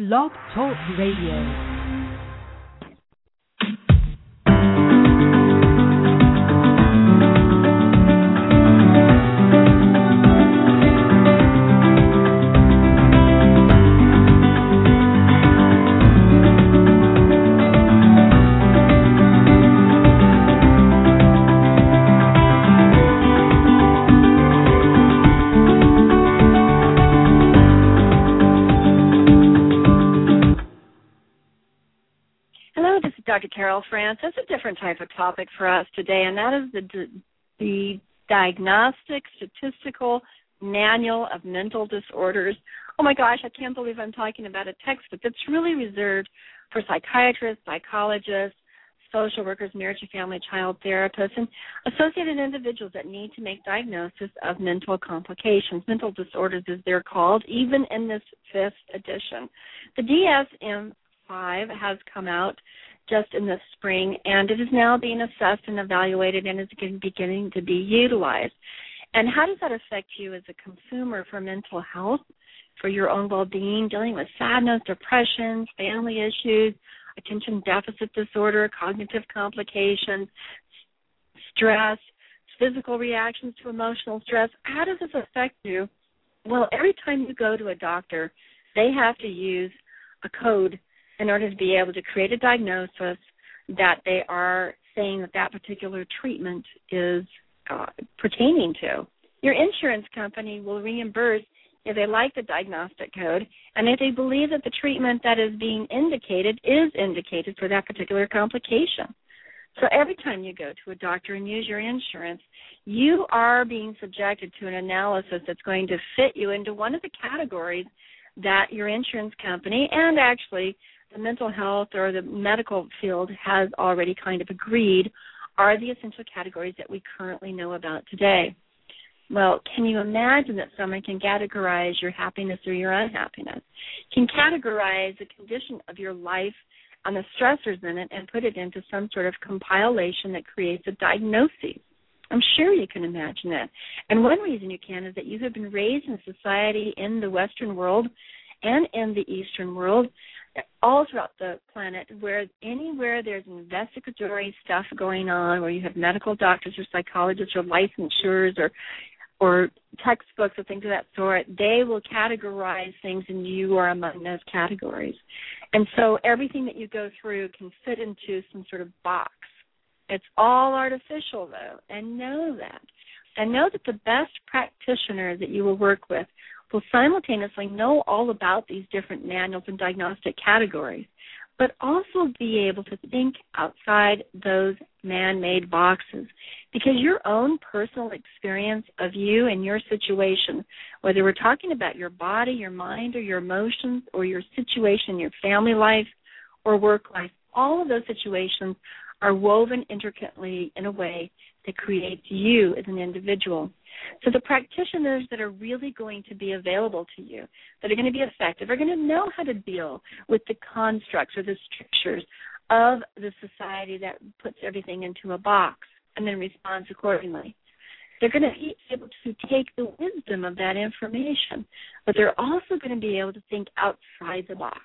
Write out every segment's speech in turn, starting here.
Blog Talk Radio. Dr. Carol Francis. That's a different type of topic for us today, and that is the the Diagnostic Statistical Manual of Mental Disorders. Oh my gosh, I can't believe I'm talking about a textbook that's really reserved for psychiatrists, psychologists, social workers, marriage and family child therapists, and associated individuals that need to make diagnosis of mental complications, mental disorders as they're called, even in this fifth edition. The DSM 5 has come out just in the spring, and it is now being assessed and evaluated and is beginning to be utilized. And how does that affect you as a consumer for mental health, for your own well being, dealing with sadness, depression, family issues, attention deficit disorder, cognitive complications, stress, physical reactions to emotional stress? How does this affect you? Well, every time you go to a doctor, they have to use a code in order to be able to create a diagnosis that they are saying that that particular treatment is uh, pertaining to. Your insurance company will reimburse if they like the diagnostic code and if they believe that the treatment that is being indicated is indicated for that particular complication. So every time you go to a doctor and use your insurance, you are being subjected to an analysis that's going to fit you into one of the categories that your insurance company and actually the mental health or the medical field has already kind of agreed are the essential categories that we currently know about today. Well, can you imagine that someone can categorize your happiness or your unhappiness? Can categorize the condition of your life and the stressors in it and put it into some sort of compilation that creates a diagnosis. I'm sure you can imagine that. And one reason you can is that you have been raised in a society in the Western world and in the Eastern world all throughout the planet where anywhere there's investigatory stuff going on where you have medical doctors or psychologists or licensures or or textbooks or things of that sort, they will categorize things and you are among those categories. And so everything that you go through can fit into some sort of box. It's all artificial though, and know that. And know that the best practitioner that you will work with will simultaneously know all about these different manuals and diagnostic categories, but also be able to think outside those man made boxes. Because your own personal experience of you and your situation, whether we're talking about your body, your mind, or your emotions, or your situation, your family life, or work life, all of those situations are woven intricately in a way that creates you as an individual. So the practitioners that are really going to be available to you, that are going to be effective, are going to know how to deal with the constructs or the strictures of the society that puts everything into a box and then responds accordingly. They're going to be able to take the wisdom of that information, but they're also going to be able to think outside the box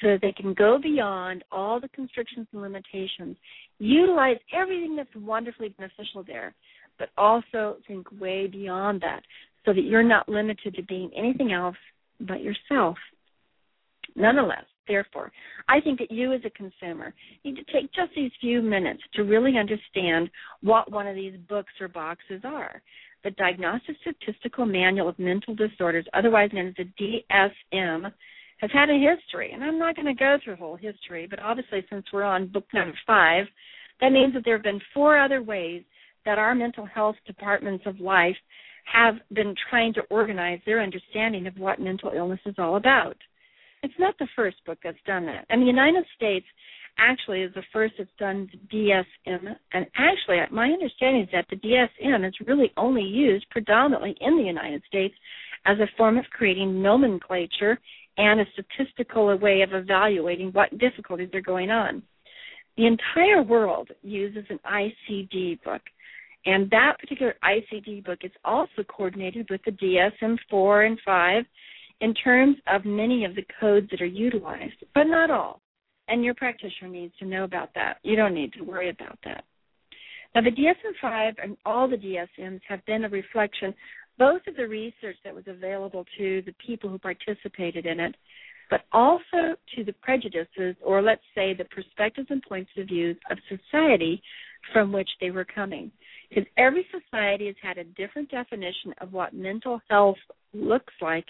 so that they can go beyond all the constrictions and limitations, utilize everything that's wonderfully beneficial there, but also think way beyond that so that you're not limited to being anything else but yourself. Nonetheless, therefore, I think that you as a consumer need to take just these few minutes to really understand what one of these books or boxes are. The Diagnostic Statistical Manual of Mental Disorders, otherwise known as the DSM, has had a history. And I'm not going to go through the whole history, but obviously, since we're on book number five, that means that there have been four other ways that our mental health departments of life have been trying to organize their understanding of what mental illness is all about. It's not the first book that's done that. And the United States actually is the first that's done the DSM. And actually, my understanding is that the DSM is really only used predominantly in the United States as a form of creating nomenclature and a statistical way of evaluating what difficulties are going on. The entire world uses an ICD book, and that particular ICD book is also coordinated with the DSM 4 and 5 in terms of many of the codes that are utilized, but not all. And your practitioner needs to know about that. You don't need to worry about that. Now, the DSM 5 and all the DSMs have been a reflection both of the research that was available to the people who participated in it, but also to the prejudices, or let's say the perspectives and points of view of society from which they were coming. Because every society has had a different definition of what mental health looks like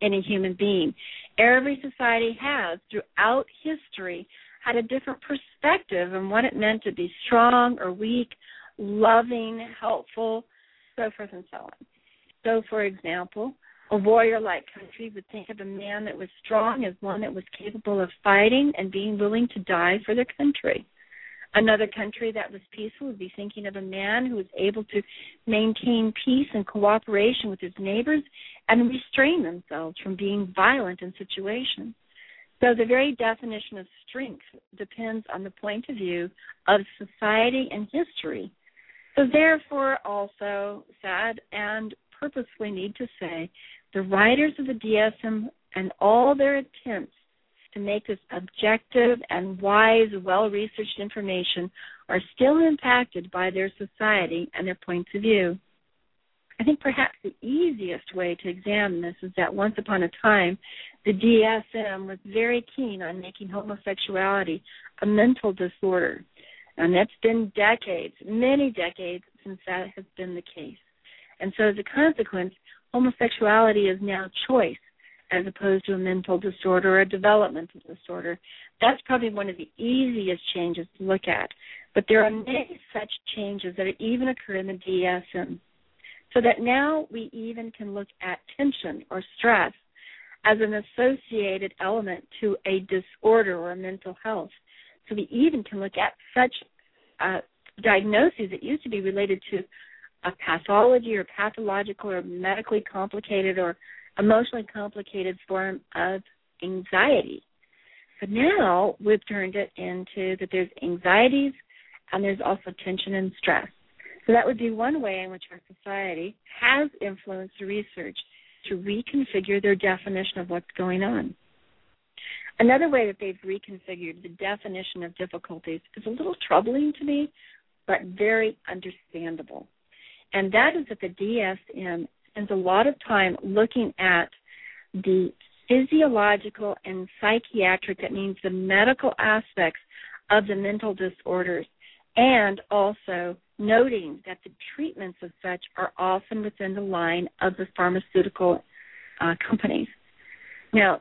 in a human being. Every society has, throughout history, had a different perspective on what it meant to be strong or weak, loving, helpful, so forth and so on. So, for example, a warrior like country would think of a man that was strong as one that was capable of fighting and being willing to die for their country. Another country that was peaceful would be thinking of a man who was able to maintain peace and cooperation with his neighbors and restrain themselves from being violent in situations. So the very definition of strength depends on the point of view of society and history. So therefore also sad and purposefully need to say the writers of the DSM and all their attempts to make this objective and wise, well researched information are still impacted by their society and their points of view. I think perhaps the easiest way to examine this is that once upon a time, the DSM was very keen on making homosexuality a mental disorder. And that's been decades, many decades since that has been the case. And so as a consequence, homosexuality is now choice as opposed to a mental disorder or a developmental disorder. That's probably one of the easiest changes to look at. But there are many such changes that even occur in the DSM. So that now we even can look at tension or stress as an associated element to a disorder or a mental health. So we even can look at such uh, diagnoses that used to be related to a pathology or pathological or medically complicated or emotionally complicated form of anxiety. But now we've turned it into that there's anxieties and there's also tension and stress. So that would be one way in which our society has influenced research to reconfigure their definition of what's going on. Another way that they've reconfigured the definition of difficulties is a little troubling to me, but very understandable. And that is that the DSM spends a lot of time looking at the physiological and psychiatric, that means the medical aspects of the mental disorders, and also noting that the treatments of such are often within the line of the pharmaceutical uh, companies. Now,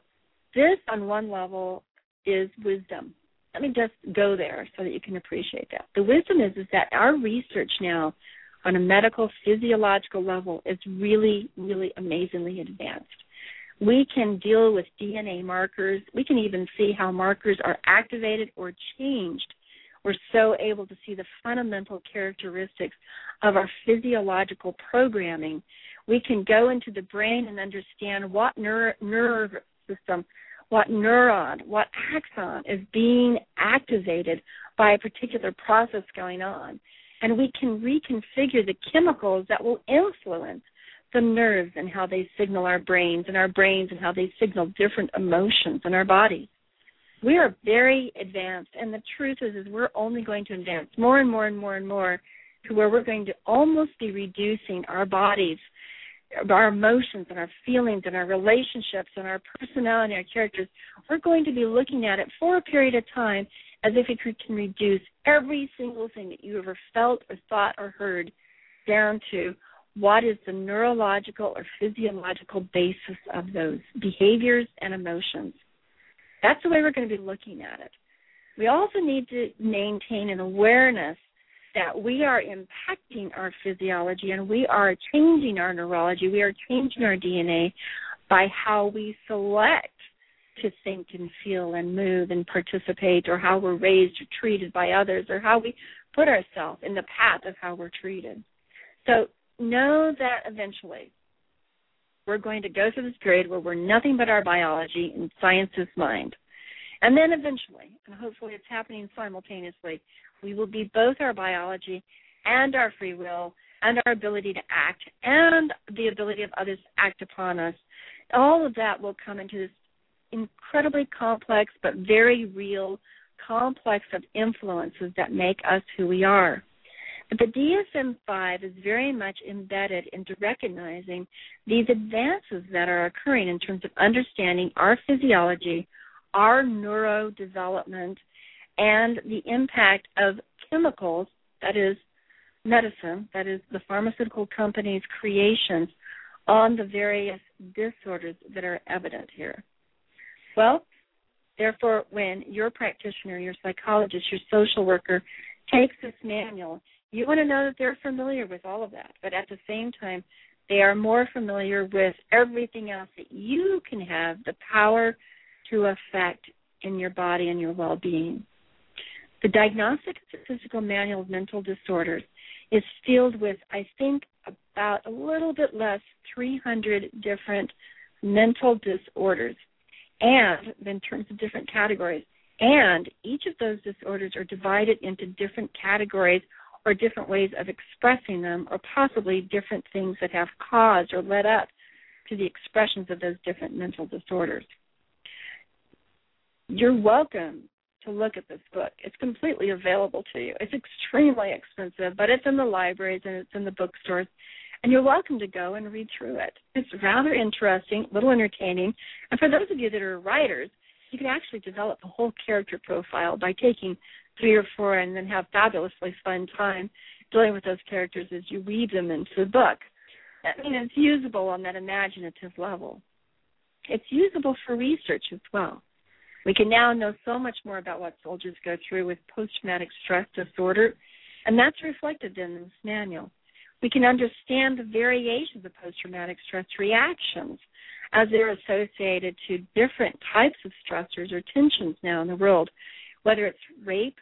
this on one level is wisdom. Let me just go there so that you can appreciate that. The wisdom is is that our research now on a medical physiological level is really, really amazingly advanced. We can deal with DNA markers. We can even see how markers are activated or changed. We're so able to see the fundamental characteristics of our physiological programming. We can go into the brain and understand what nerve, nerve system, what neuron, what axon is being activated by a particular process going on and we can reconfigure the chemicals that will influence the nerves and how they signal our brains and our brains and how they signal different emotions in our bodies. We are very advanced and the truth is is we're only going to advance more and more and more and more to where we're going to almost be reducing our bodies our emotions and our feelings and our relationships and our personality and our characters, we're going to be looking at it for a period of time as if it can reduce every single thing that you ever felt or thought or heard down to what is the neurological or physiological basis of those behaviors and emotions. That's the way we're going to be looking at it. We also need to maintain an awareness that we are impacting our physiology and we are changing our neurology, we are changing our DNA by how we select to think and feel and move and participate, or how we're raised or treated by others, or how we put ourselves in the path of how we're treated. So know that eventually we're going to go through this period where we're nothing but our biology and science's mind. And then eventually, and hopefully it's happening simultaneously, we will be both our biology and our free will and our ability to act and the ability of others to act upon us all of that will come into this incredibly complex but very real complex of influences that make us who we are. But the DSM 5 is very much embedded into recognizing these advances that are occurring in terms of understanding our physiology, our neurodevelopment, and the impact of chemicals, that is, medicine, that is, the pharmaceutical company's creations, on the various disorders that are evident here. Well, therefore, when your practitioner, your psychologist, your social worker takes this manual, you want to know that they're familiar with all of that. But at the same time, they are more familiar with everything else that you can have the power to affect in your body and your well being. The Diagnostic Statistical Manual of Mental Disorders is filled with, I think, about a little bit less 300 different mental disorders and in terms of different categories. And each of those disorders are divided into different categories or different ways of expressing them, or possibly different things that have caused or led up to the expressions of those different mental disorders. You're welcome to look at this book. It's completely available to you. It's extremely expensive, but it's in the libraries and it's in the bookstores. And you're welcome to go and read through it. It's rather interesting, a little entertaining. And for those of you that are writers, you can actually develop a whole character profile by taking three or four and then have fabulously fun time dealing with those characters as you weave them into the book. I mean, it's usable on that imaginative level. It's usable for research as well. We can now know so much more about what soldiers go through with post traumatic stress disorder, and that's reflected in this manual. We can understand the variations of post traumatic stress reactions as they're associated to different types of stressors or tensions now in the world, whether it's rape,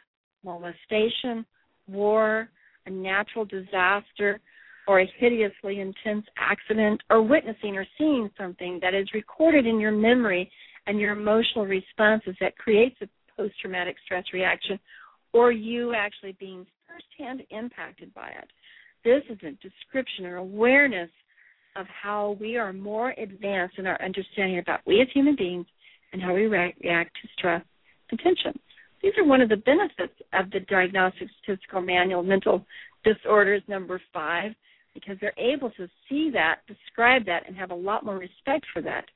molestation, war, a natural disaster, or a hideously intense accident, or witnessing or seeing something that is recorded in your memory and your emotional responses that creates a post traumatic stress reaction, or you actually being firsthand impacted by it. This is a description or awareness of how we are more advanced in our understanding about we as human beings and how we react to stress and tension. These are one of the benefits of the Diagnostic Statistical Manual Mental Disorders number five, because they're able to see that, describe that, and have a lot more respect for that.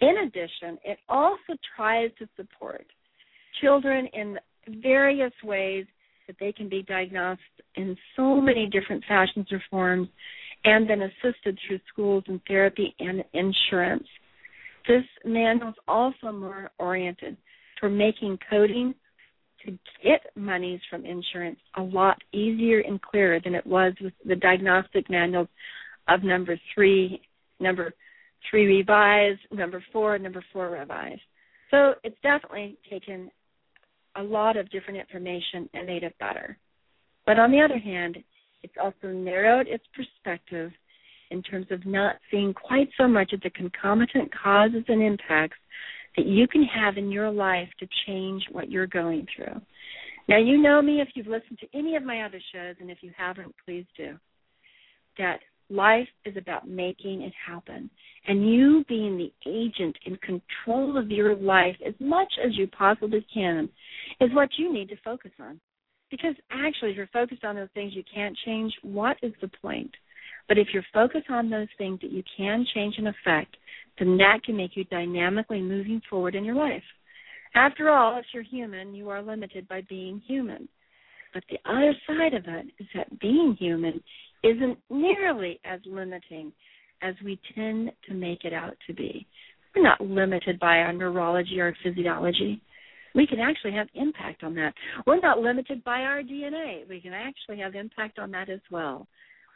In addition, it also tries to support children in various ways that they can be diagnosed in so many different fashions or forms and then assisted through schools and therapy and insurance. This manual is also more oriented for making coding to get monies from insurance a lot easier and clearer than it was with the diagnostic manuals of number three, number three revised, number four, number four revised. So it's definitely taken a lot of different information and made it better. But on the other hand, it's also narrowed its perspective in terms of not seeing quite so much of the concomitant causes and impacts that you can have in your life to change what you're going through. Now, you know me if you've listened to any of my other shows, and if you haven't, please do. That life is about making it happen. And you being the agent in control of your life as much as you possibly can is what you need to focus on. Because actually, if you're focused on those things you can't change, what is the point? But if you're focused on those things that you can change and affect, then that can make you dynamically moving forward in your life. After all, if you're human, you are limited by being human. But the other side of it is that being human isn't nearly as limiting as we tend to make it out to be. We're not limited by our neurology or physiology. We can actually have impact on that. We're not limited by our DNA. We can actually have impact on that as well.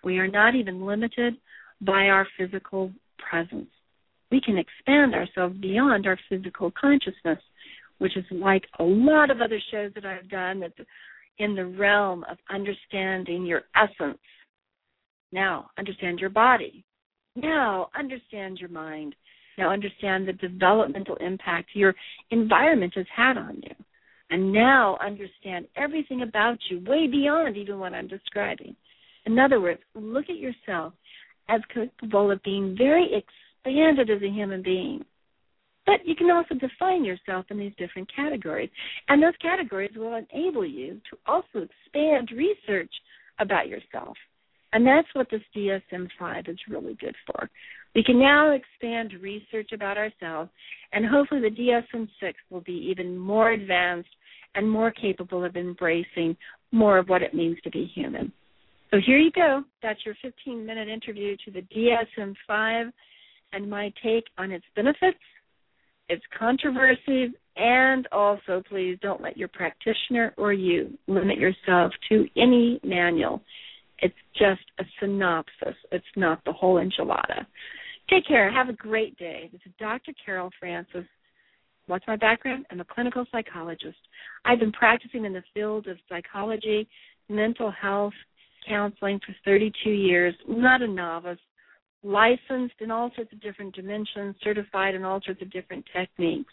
We are not even limited by our physical presence. We can expand ourselves beyond our physical consciousness, which is like a lot of other shows that I've done that's in the realm of understanding your essence now, understand your body. Now, understand your mind. Now, understand the developmental impact your environment has had on you. And now, understand everything about you, way beyond even what I'm describing. In other words, look at yourself as capable of being very expanded as a human being. But you can also define yourself in these different categories. And those categories will enable you to also expand research about yourself. And that's what this DSM 5 is really good for. We can now expand research about ourselves, and hopefully the DSM 6 will be even more advanced and more capable of embracing more of what it means to be human. So here you go. That's your 15 minute interview to the DSM 5 and my take on its benefits, its controversies, and also please don't let your practitioner or you limit yourself to any manual. It's just a synopsis, it's not the whole enchilada. Take care. Have a great day. This is Dr. Carol Francis. What's my background? I'm a clinical psychologist. I've been practicing in the field of psychology, mental health, counseling for 32 years, not a novice, licensed in all sorts of different dimensions, certified in all sorts of different techniques.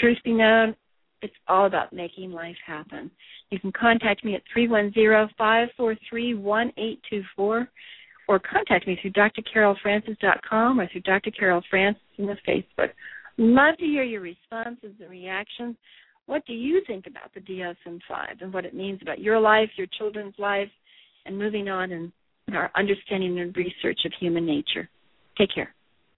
Truth be known, it's all about making life happen. You can contact me at 310-543-1824 or contact me through drcarolfrancis.com or through Dr. Carol Francis in the Facebook. Love to hear your responses and reactions. What do you think about the DSM-5 and what it means about your life, your children's life, and moving on in our understanding and research of human nature? Take care.